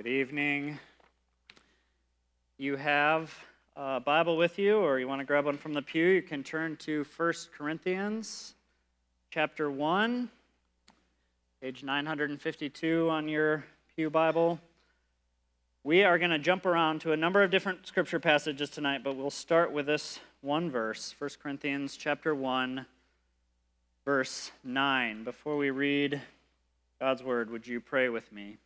Good evening. You have a Bible with you, or you want to grab one from the pew, you can turn to 1 Corinthians chapter 1, page 952 on your Pew Bible. We are going to jump around to a number of different scripture passages tonight, but we'll start with this one verse, 1 Corinthians chapter 1, verse 9. Before we read God's word, would you pray with me?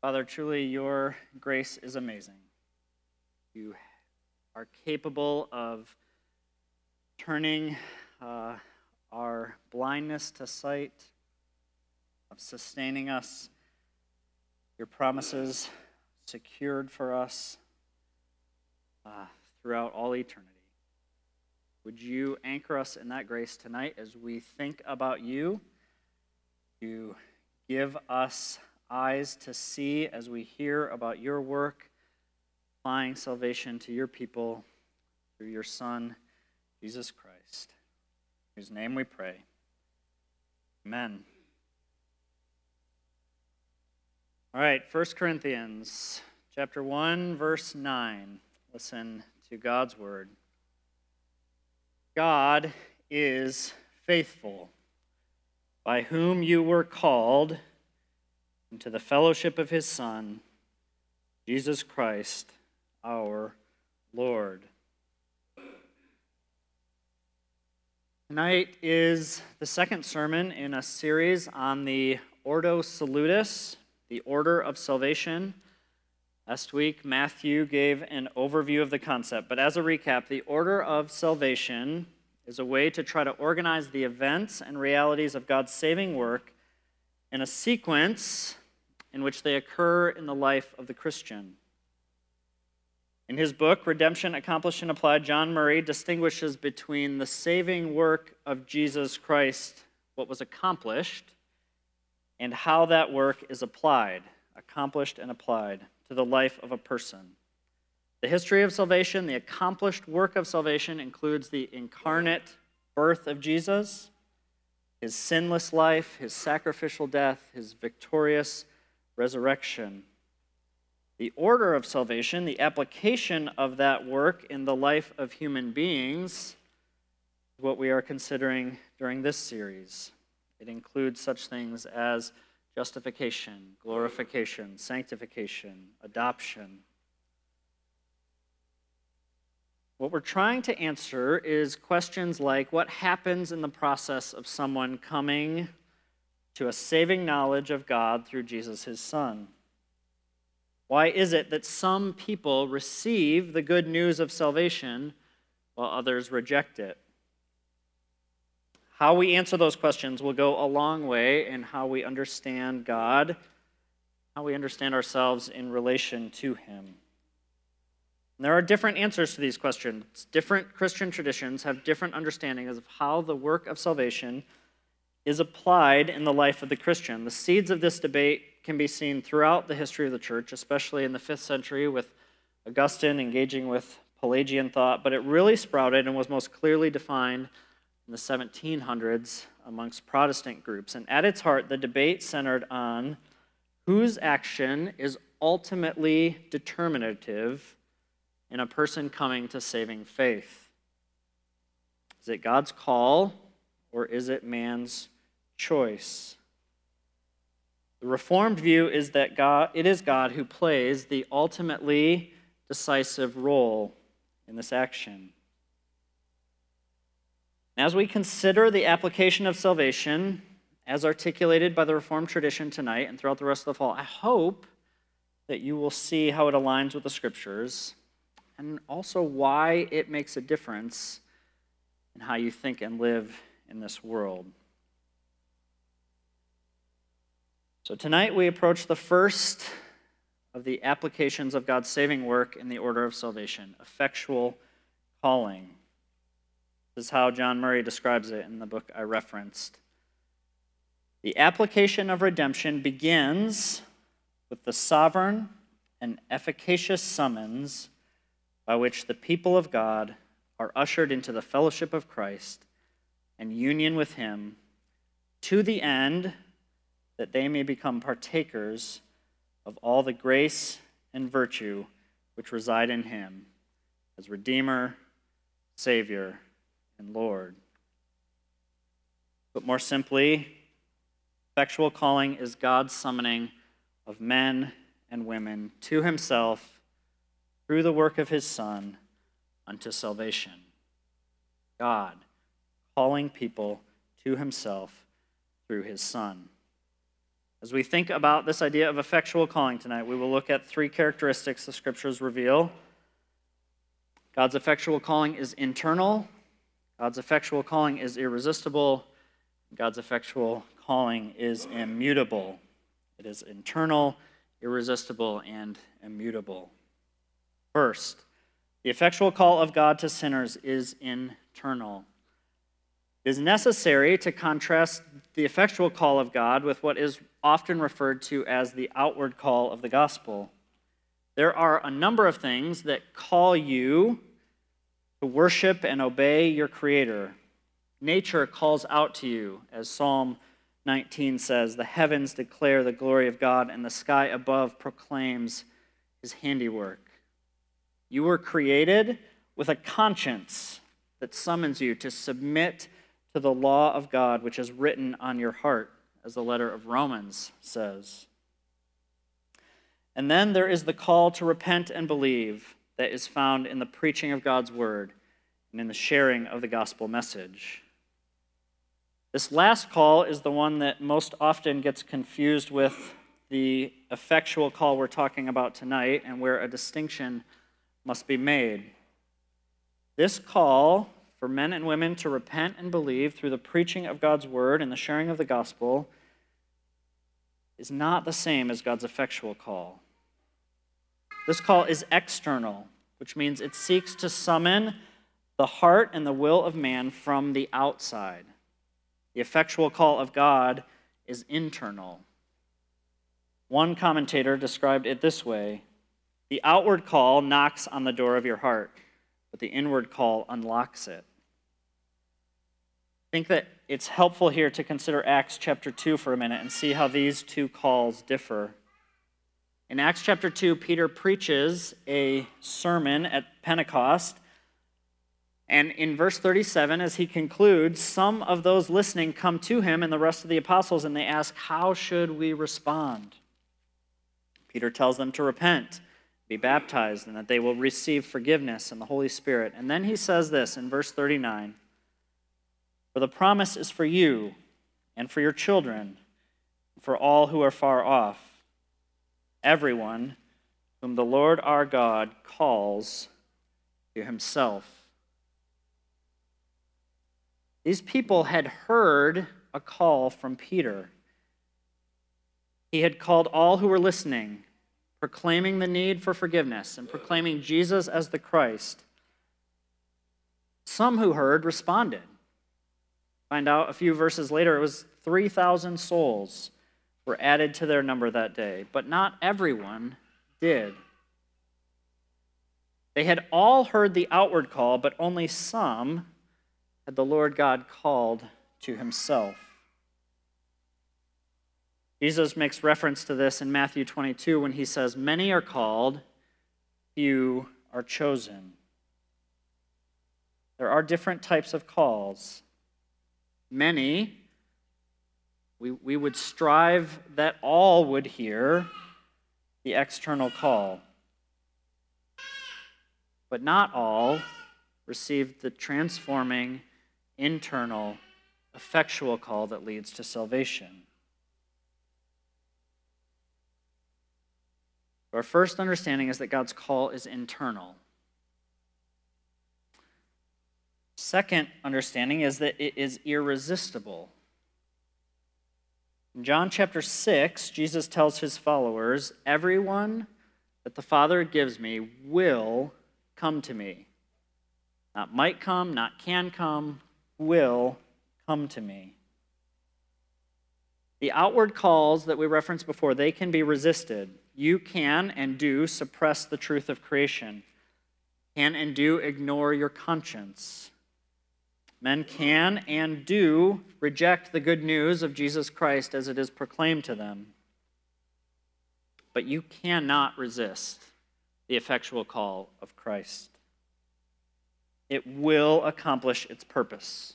Father, truly your grace is amazing. You are capable of turning uh, our blindness to sight, of sustaining us, your promises secured for us uh, throughout all eternity. Would you anchor us in that grace tonight as we think about you? You give us eyes to see as we hear about your work, applying salvation to your people through your Son, Jesus Christ, whose name we pray. Amen. All right, 1 Corinthians chapter 1 verse 9. Listen to God's word. God is faithful, by whom you were called and to the fellowship of his Son, Jesus Christ, our Lord. Tonight is the second sermon in a series on the Ordo Salutis, the order of salvation. Last week, Matthew gave an overview of the concept, but as a recap, the order of salvation is a way to try to organize the events and realities of God's saving work in a sequence in which they occur in the life of the Christian. In his book, Redemption Accomplished and Applied, John Murray distinguishes between the saving work of Jesus Christ, what was accomplished, and how that work is applied, accomplished and applied, to the life of a person. The history of salvation, the accomplished work of salvation, includes the incarnate birth of Jesus, his sinless life, his sacrificial death, his victorious resurrection. The order of salvation, the application of that work in the life of human beings, is what we are considering during this series. It includes such things as justification, glorification, sanctification, adoption. What we're trying to answer is questions like what happens in the process of someone coming to a saving knowledge of God through Jesus, his Son? Why is it that some people receive the good news of salvation while others reject it? How we answer those questions will go a long way in how we understand God, how we understand ourselves in relation to Him. And there are different answers to these questions. Different Christian traditions have different understandings of how the work of salvation is applied in the life of the Christian. The seeds of this debate can be seen throughout the history of the church, especially in the fifth century with Augustine engaging with Pelagian thought, but it really sprouted and was most clearly defined in the 1700s amongst Protestant groups. And at its heart, the debate centered on whose action is ultimately determinative in a person coming to saving faith. Is it God's call or is it man's choice? The Reformed view is that God, it is God who plays the ultimately decisive role in this action. As we consider the application of salvation as articulated by the Reformed tradition tonight and throughout the rest of the fall, I hope that you will see how it aligns with the scriptures and also why it makes a difference in how you think and live in this world. So tonight we approach the first of the applications of God's saving work in the order of salvation effectual calling. This is how John Murray describes it in the book I referenced. The application of redemption begins with the sovereign and efficacious summons by which the people of God are ushered into the fellowship of Christ and union with Him to the end that they may become partakers of all the grace and virtue which reside in him as Redeemer, Savior, and Lord. But more simply, effectual calling is God's summoning of men and women to himself through the work of his Son unto salvation. God calling people to himself through his Son. As we think about this idea of effectual calling tonight, we will look at three characteristics the scriptures reveal. God's effectual calling is internal, God's effectual calling is irresistible, God's effectual calling is immutable. It is internal, irresistible, and immutable. First, the effectual call of God to sinners is internal. It is necessary to contrast the effectual call of God with what is often referred to as the outward call of the gospel. There are a number of things that call you to worship and obey your Creator. Nature calls out to you, as Psalm 19 says the heavens declare the glory of God, and the sky above proclaims his handiwork. You were created with a conscience that summons you to submit to the law of God, which is written on your heart, as the letter of Romans says. And then there is the call to repent and believe that is found in the preaching of God's word and in the sharing of the gospel message. This last call is the one that most often gets confused with the effectual call we're talking about tonight and where a distinction must be made. This call for men and women to repent and believe through the preaching of God's word and the sharing of the gospel is not the same as God's effectual call. This call is external, which means it seeks to summon the heart and the will of man from the outside. The effectual call of God is internal. One commentator described it this way The outward call knocks on the door of your heart, but the inward call unlocks it. I think that it's helpful here to consider Acts chapter 2 for a minute and see how these two calls differ. In Acts chapter 2, Peter preaches a sermon at Pentecost. And in verse 37, as he concludes, some of those listening come to him and the rest of the apostles and they ask, How should we respond? Peter tells them to repent, be baptized, and that they will receive forgiveness and the Holy Spirit. And then he says this in verse 39 for the promise is for you and for your children, for all who are far off, everyone whom the Lord our God calls to himself. These people had heard a call from Peter. He had called all who were listening, proclaiming the need for forgiveness and proclaiming Jesus as the Christ. Some who heard responded. Find out a few verses later, it was 3,000 souls were added to their number that day, but not everyone did. They had all heard the outward call, but only some had the Lord God called to himself. Jesus makes reference to this in Matthew 22 when he says, Many are called, few are chosen. There are different types of calls many, we, we would strive that all would hear the external call. But not all received the transforming, internal, effectual call that leads to salvation. Our first understanding is that God's call is internal. Second understanding is that it is irresistible. In John chapter 6, Jesus tells his followers, Everyone that the Father gives me will come to me. Not might come, not can come, will come to me. The outward calls that we referenced before, they can be resisted. You can and do suppress the truth of creation, can and do ignore your conscience Men can and do reject the good news of Jesus Christ as it is proclaimed to them. But you cannot resist the effectual call of Christ. It will accomplish its purpose.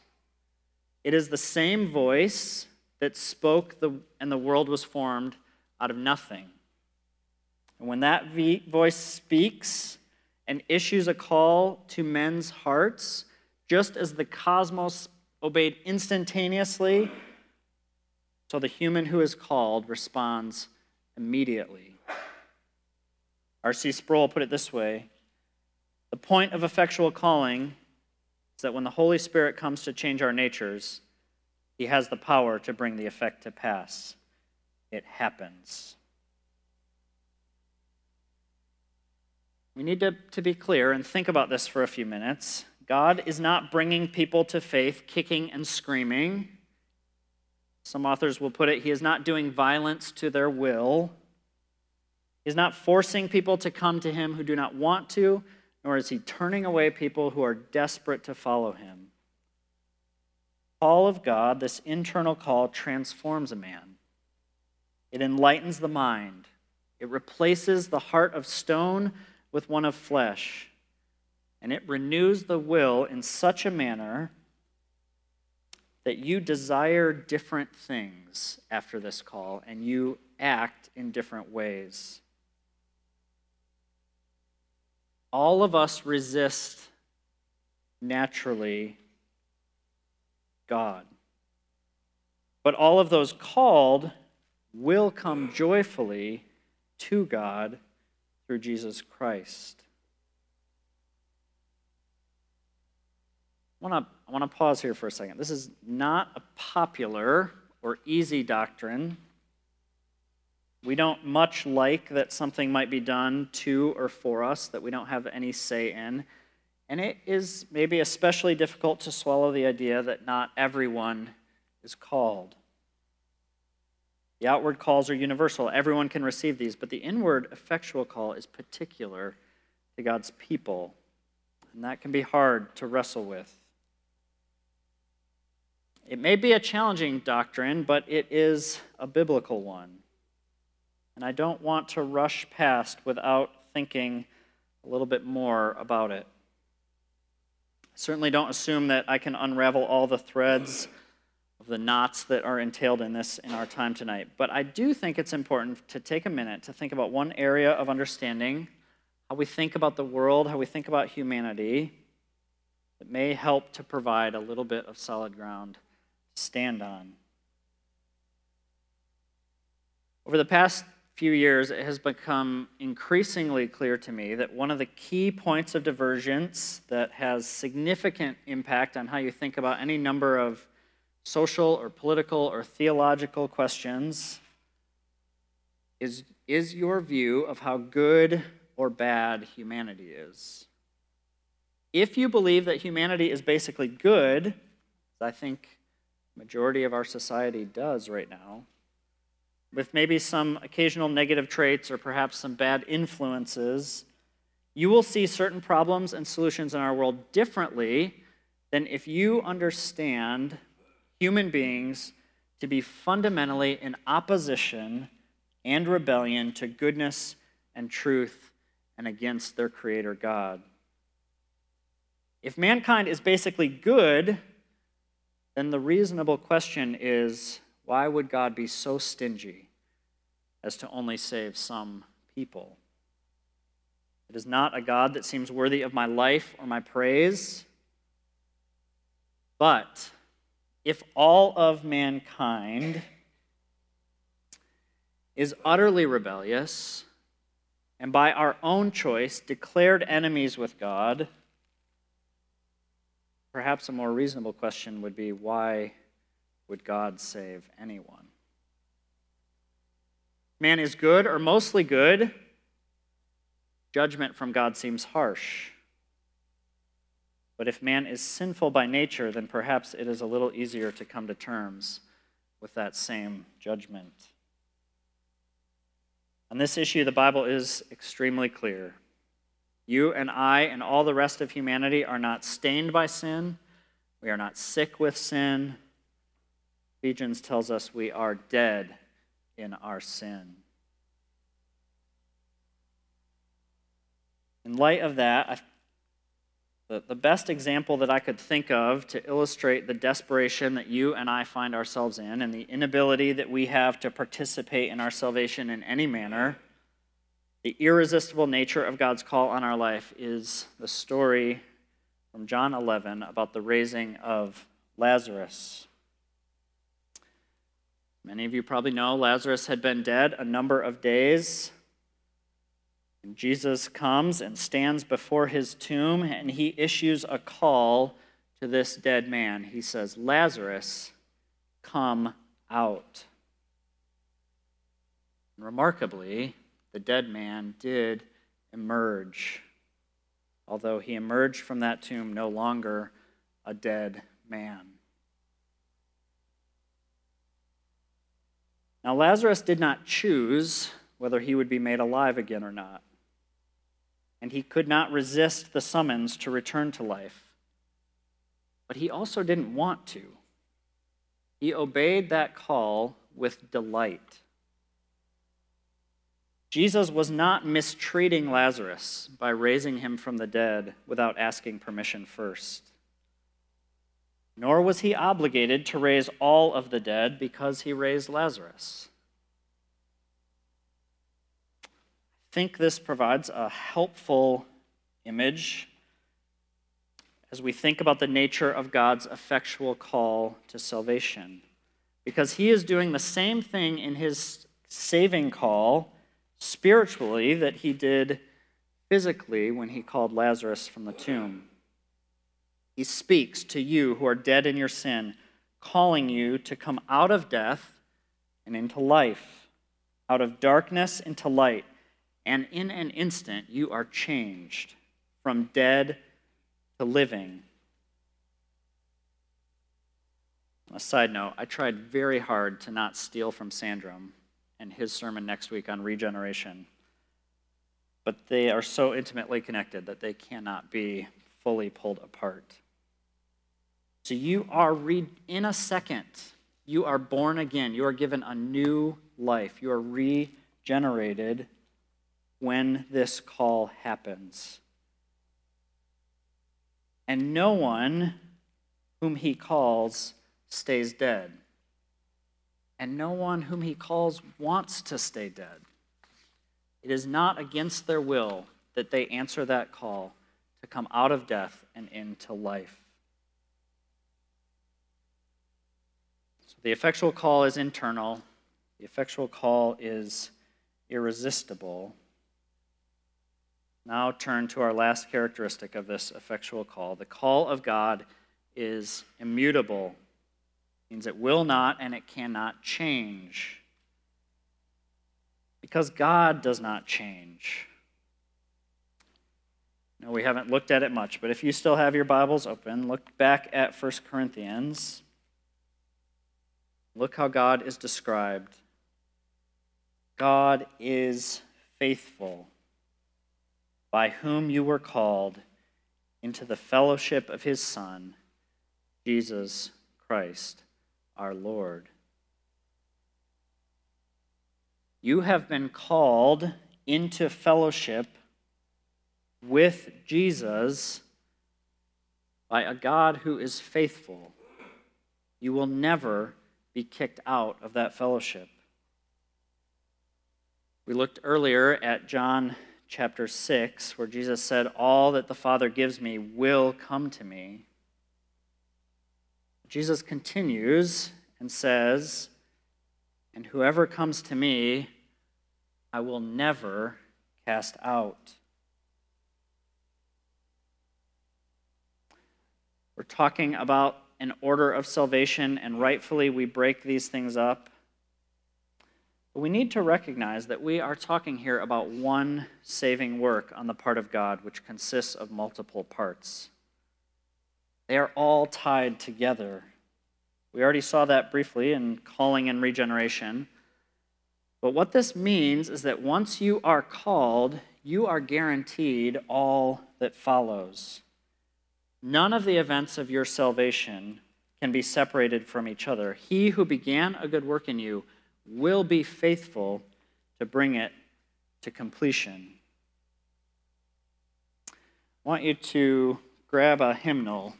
It is the same voice that spoke the, and the world was formed out of nothing. And when that voice speaks and issues a call to men's hearts, just as the cosmos obeyed instantaneously, so the human who is called responds immediately. R.C. Sproul put it this way The point of effectual calling is that when the Holy Spirit comes to change our natures, he has the power to bring the effect to pass. It happens. We need to, to be clear and think about this for a few minutes. God is not bringing people to faith kicking and screaming. Some authors will put it, He is not doing violence to their will. He's not forcing people to come to Him who do not want to, nor is He turning away people who are desperate to follow Him. Call of God, this internal call, transforms a man. It enlightens the mind. It replaces the heart of stone with one of flesh. And it renews the will in such a manner that you desire different things after this call and you act in different ways. All of us resist naturally God. But all of those called will come joyfully to God through Jesus Christ. Want to I want to pause here for a second. This is not a popular or easy doctrine. We don't much like that something might be done to or for us that we don't have any say in. And it is maybe especially difficult to swallow the idea that not everyone is called. The outward calls are universal, everyone can receive these, but the inward effectual call is particular to God's people. And that can be hard to wrestle with. It may be a challenging doctrine, but it is a biblical one. And I don't want to rush past without thinking a little bit more about it. I Certainly don't assume that I can unravel all the threads of the knots that are entailed in this in our time tonight. But I do think it's important to take a minute to think about one area of understanding, how we think about the world, how we think about humanity, that may help to provide a little bit of solid ground stand on. Over the past few years, it has become increasingly clear to me that one of the key points of divergence that has significant impact on how you think about any number of social or political or theological questions is, is your view of how good or bad humanity is. If you believe that humanity is basically good, I think majority of our society does right now, with maybe some occasional negative traits or perhaps some bad influences, you will see certain problems and solutions in our world differently than if you understand human beings to be fundamentally in opposition and rebellion to goodness and truth and against their Creator God. If mankind is basically good, then the reasonable question is why would God be so stingy as to only save some people? It is not a God that seems worthy of my life or my praise. But if all of mankind is utterly rebellious and by our own choice declared enemies with God, perhaps a more reasonable question would be why would God save anyone? Man is good or mostly good. Judgment from God seems harsh. But if man is sinful by nature, then perhaps it is a little easier to come to terms with that same judgment. On this issue, the Bible is extremely clear. You and I and all the rest of humanity are not stained by sin. We are not sick with sin. Ephesians tells us we are dead in our sin. In light of that, the, the best example that I could think of to illustrate the desperation that you and I find ourselves in and the inability that we have to participate in our salvation in any manner, the irresistible nature of God's call on our life is the story from John 11 about the raising of Lazarus. Many of you probably know Lazarus had been dead a number of days. And Jesus comes and stands before his tomb and he issues a call to this dead man. He says, Lazarus, come out. And remarkably, the dead man did emerge, although he emerged from that tomb no longer a dead man. Now, Lazarus did not choose whether he would be made alive again or not and he could not resist the summons to return to life. But he also didn't want to. He obeyed that call with delight. Jesus was not mistreating Lazarus by raising him from the dead without asking permission first. Nor was he obligated to raise all of the dead because he raised Lazarus. I think this provides a helpful image as we think about the nature of God's effectual call to salvation. Because he is doing the same thing in his saving call spiritually that he did physically when he called Lazarus from the tomb. He speaks to you who are dead in your sin, calling you to come out of death and into life, out of darkness into light and in an instant you are changed from dead to living. A side note, I tried very hard to not steal from Sandrum and his sermon next week on regeneration. But they are so intimately connected that they cannot be fully pulled apart. So you are re- in a second, you are born again. You are given a new life. You are regenerated when this call happens. And no one whom he calls stays dead. And no one whom he calls wants to stay dead. It is not against their will that they answer that call to come out of death and into life. So the effectual call is internal, the effectual call is irresistible. Now turn to our last characteristic of this effectual call. The call of God is immutable. Means it will not and it cannot change. Because God does not change. Now, we haven't looked at it much, but if you still have your Bibles open, look back at 1 Corinthians. Look how God is described. God is faithful by whom you were called into the fellowship of his Son, Jesus Christ our Lord. You have been called into fellowship with Jesus by a God who is faithful. You will never be kicked out of that fellowship. We looked earlier at John chapter 6, where Jesus said, All that the Father gives me will come to me. Jesus continues and says, And whoever comes to me, I will never cast out. We're talking about an order of salvation, and rightfully we break these things up. But we need to recognize that we are talking here about one saving work on the part of God, which consists of multiple parts. They are all tied together. We already saw that briefly in calling and regeneration. But what this means is that once you are called, you are guaranteed all that follows. None of the events of your salvation can be separated from each other. He who began a good work in you will be faithful to bring it to completion. I want you to grab a hymnal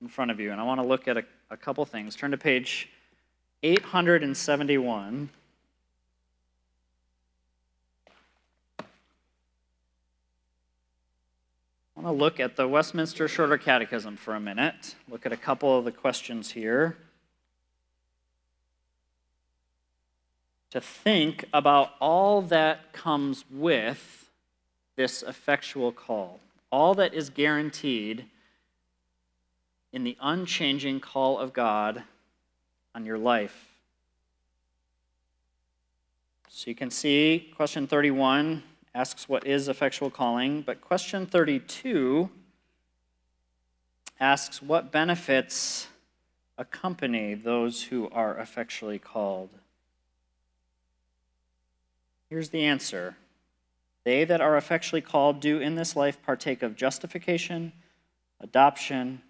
in front of you, and I want to look at a, a couple things. Turn to page 871. I want to look at the Westminster Shorter Catechism for a minute, look at a couple of the questions here. To think about all that comes with this effectual call, all that is guaranteed in the unchanging call of God on your life. So you can see question 31 asks what is effectual calling, but question 32 asks what benefits accompany those who are effectually called. Here's the answer They that are effectually called do in this life partake of justification, adoption,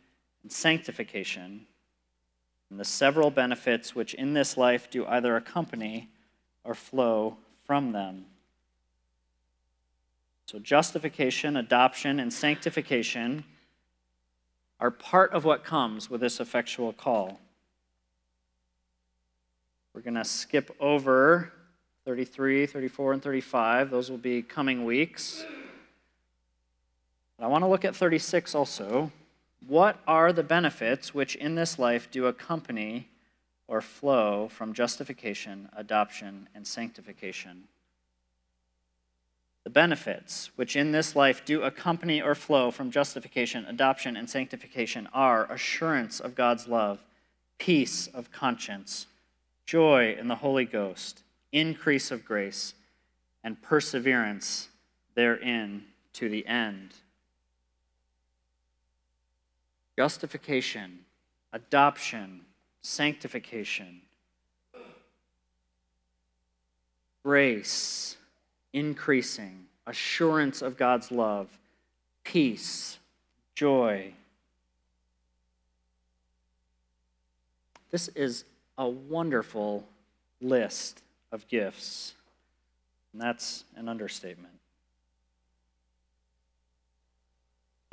and sanctification, and the several benefits which in this life do either accompany or flow from them. So, justification, adoption, and sanctification are part of what comes with this effectual call. We're going to skip over 33, 34, and 35. Those will be coming weeks. But I want to look at 36 also. What are the benefits which in this life do accompany or flow from justification, adoption, and sanctification? The benefits which in this life do accompany or flow from justification, adoption, and sanctification are assurance of God's love, peace of conscience, joy in the Holy Ghost, increase of grace, and perseverance therein to the end. Justification, adoption, sanctification, grace increasing, assurance of God's love, peace, joy. This is a wonderful list of gifts, and that's an understatement.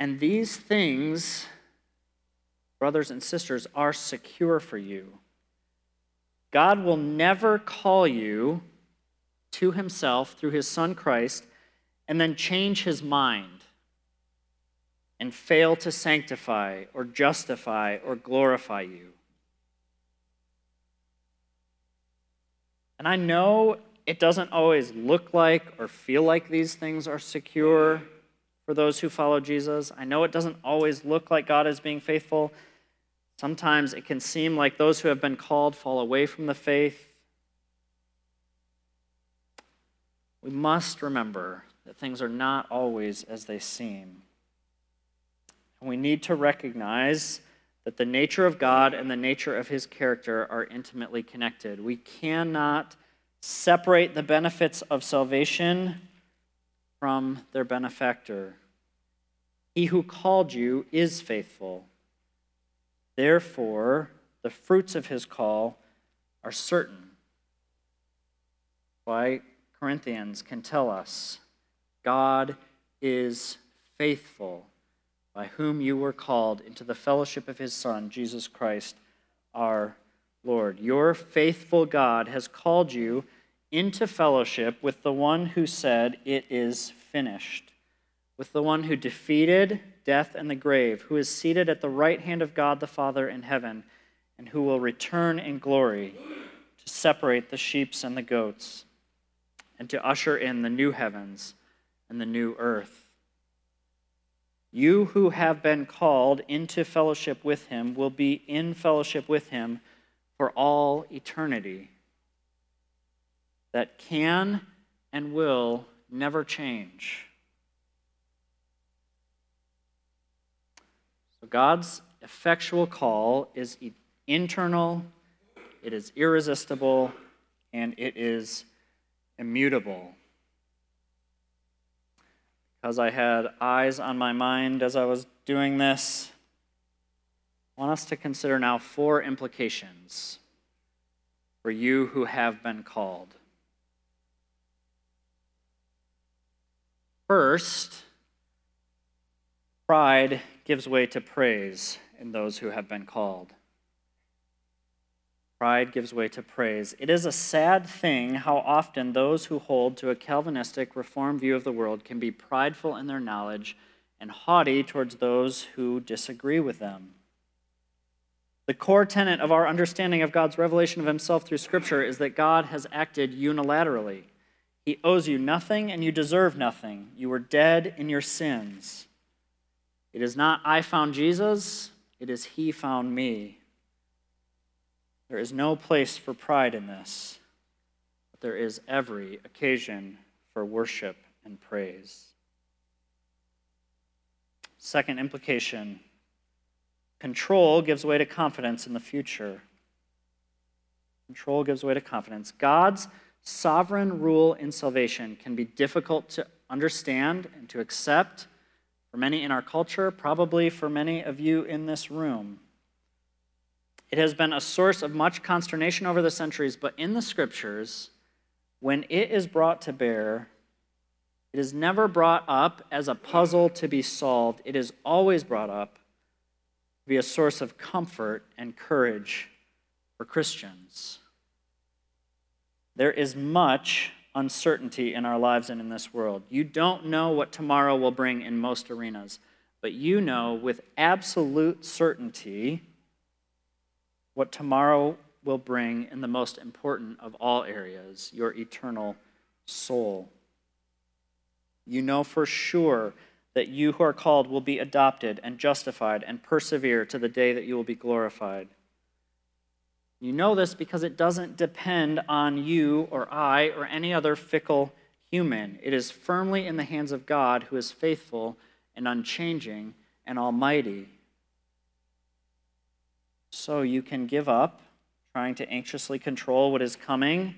And these things, brothers and sisters, are secure for you. God will never call you to himself through his son Christ and then change his mind and fail to sanctify or justify or glorify you. And I know it doesn't always look like or feel like these things are secure for those who follow Jesus. I know it doesn't always look like God is being faithful. Sometimes it can seem like those who have been called fall away from the faith. we must remember that things are not always as they seem. And we need to recognize that the nature of God and the nature of his character are intimately connected. We cannot separate the benefits of salvation from their benefactor. He who called you is faithful. Therefore, the fruits of his call are certain. Why Corinthians can tell us God is faithful, by whom you were called into the fellowship of his Son, Jesus Christ, our Lord. Your faithful God has called you into fellowship with the one who said, It is finished, with the one who defeated death and the grave, who is seated at the right hand of God the Father in heaven, and who will return in glory to separate the sheep and the goats and to usher in the new heavens and the new earth. You who have been called into fellowship with him will be in fellowship with him for all eternity. That can and will never change. God's effectual call is internal, it is irresistible, and it is immutable. Because I had eyes on my mind as I was doing this, I want us to consider now four implications for you who have been called. First, pride gives way to praise in those who have been called. Pride gives way to praise. It is a sad thing how often those who hold to a Calvinistic Reformed view of the world can be prideful in their knowledge and haughty towards those who disagree with them. The core tenet of our understanding of God's revelation of Himself through Scripture is that God has acted unilaterally. He owes you nothing and you deserve nothing. You were dead in your sins. It is not I found Jesus, it is He found me. There is no place for pride in this, but there is every occasion for worship and praise. Second implication control gives way to confidence in the future. Control gives way to confidence. God's sovereign rule in salvation can be difficult to understand and to accept for many in our culture, probably for many of you in this room. It has been a source of much consternation over the centuries, but in the scriptures, when it is brought to bear, it is never brought up as a puzzle to be solved. It is always brought up to be a source of comfort and courage for Christians. There is much uncertainty in our lives and in this world. You don't know what tomorrow will bring in most arenas, but you know with absolute certainty what tomorrow will bring in the most important of all areas your eternal soul. You know for sure that you who are called will be adopted and justified and persevere to the day that you will be glorified. You know this because it doesn't depend on you or I or any other fickle human. It is firmly in the hands of God who is faithful and unchanging and almighty. So you can give up trying to anxiously control what is coming,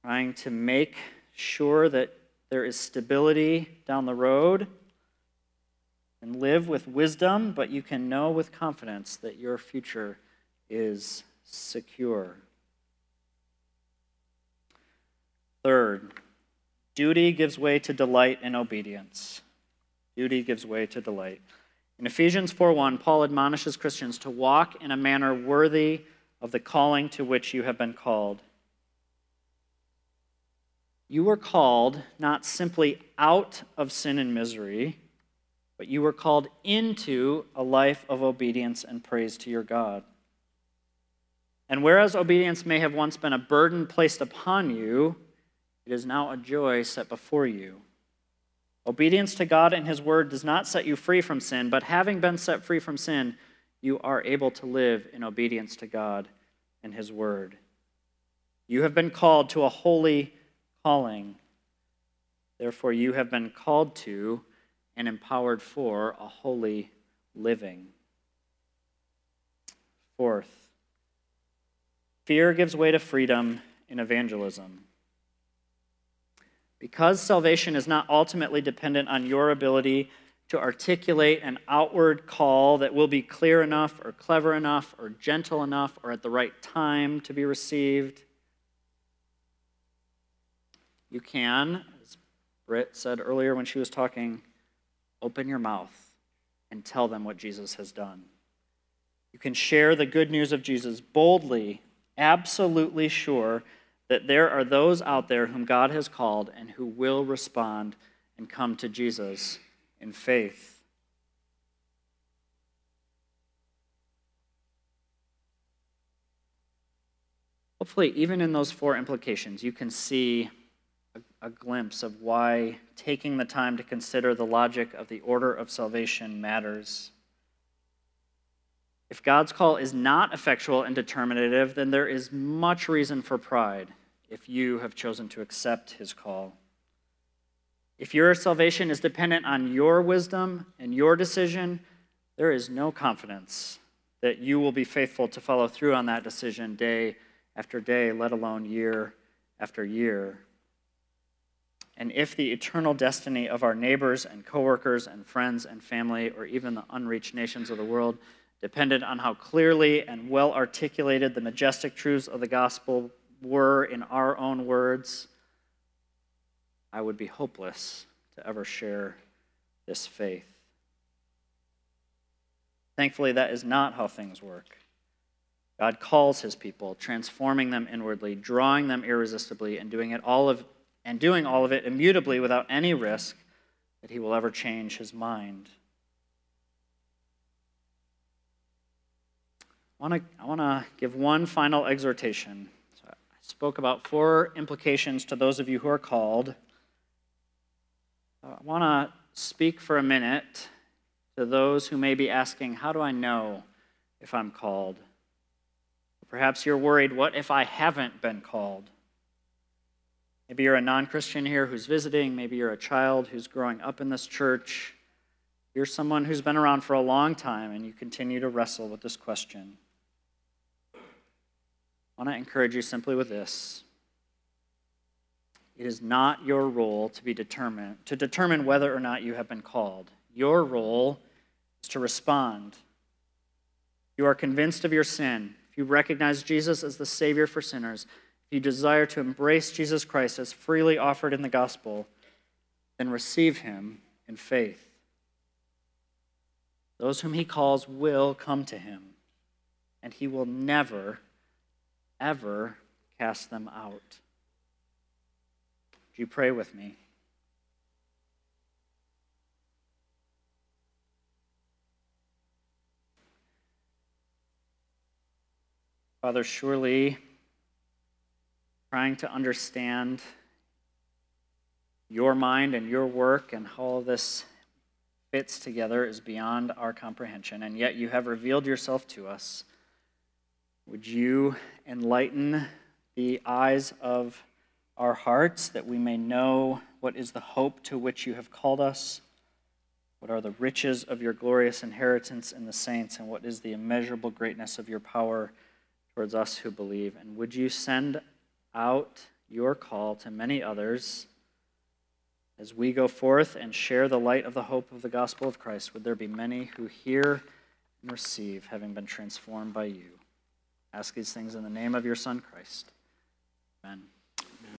trying to make sure that there is stability down the road, and live with wisdom, but you can know with confidence that your future is secure. Third, duty gives way to delight in obedience. Duty gives way to delight. In Ephesians 4:1, Paul admonishes Christians to walk in a manner worthy of the calling to which you have been called. You were called not simply out of sin and misery, but you were called into a life of obedience and praise to your God. And whereas obedience may have once been a burden placed upon you, it is now a joy set before you. Obedience to God and His Word does not set you free from sin, but having been set free from sin, you are able to live in obedience to God and His Word. You have been called to a holy calling. Therefore, you have been called to and empowered for a holy living. Fourth, fear gives way to freedom in evangelism. Because salvation is not ultimately dependent on your ability to articulate an outward call that will be clear enough or clever enough or gentle enough or at the right time to be received, you can, as Britt said earlier when she was talking, open your mouth and tell them what Jesus has done. You can share the good news of Jesus boldly, absolutely sure that there are those out there whom God has called and who will respond and come to Jesus in faith. Hopefully, even in those four implications, you can see a, a, glimpse of why taking the time to consider the logic of the order of salvation matters. If God's call is not effectual and determinative, then there is much reason for pride if you have chosen to accept his call. If your salvation is dependent on your wisdom and your decision, there is no confidence that you will be faithful to follow through on that decision day after day, let alone year after year. and if the eternal destiny of our neighbors and coworkers and friends and family, or even the unreached nations of the world, depended on how clearly and well articulated the majestic truths of the gospel were in our own words, I would be hopeless to ever share this faith. Thankfully, that is not how things work. God calls his people, transforming them inwardly, drawing them irresistibly, and doing it all of and doing all of it immutably without any risk that he will ever change his mind. Want to I want to give one final exhortation. So I spoke about four implications to those of you who are called. I want to speak for a minute to those who may be asking, How do I know if I'm called? Perhaps you're worried, What if I haven't been called? Maybe you're a non Christian here who's visiting. Maybe you're a child who's growing up in this church. You're someone who's been around for a long time and you continue to wrestle with this question. I want to encourage you simply with this. It is not your role to be determined to determine whether or not you have been called. Your role is to respond. You are convinced of your sin. If you recognize Jesus as the Savior for sinners, if you desire to embrace Jesus Christ as freely offered in the gospel, then receive him in faith. Those whom he calls will come to him, and he will never, ever cast them out. Would you pray with me? Father, surely trying to understand your mind and your work and how all this fits together is beyond our comprehension, and yet you have revealed yourself to us. Would you enlighten the eyes of our hearts that we may know what is the hope to which you have called us? What are the riches of your glorious inheritance in the saints, and what is the immeasurable greatness of your power towards us who believe? And would you send out your call to many others as we go forth and share the light of the hope of the gospel of Christ. Would there be many who hear and receive, having been transformed by you? Ask these things in the name of your Son, Christ. Amen.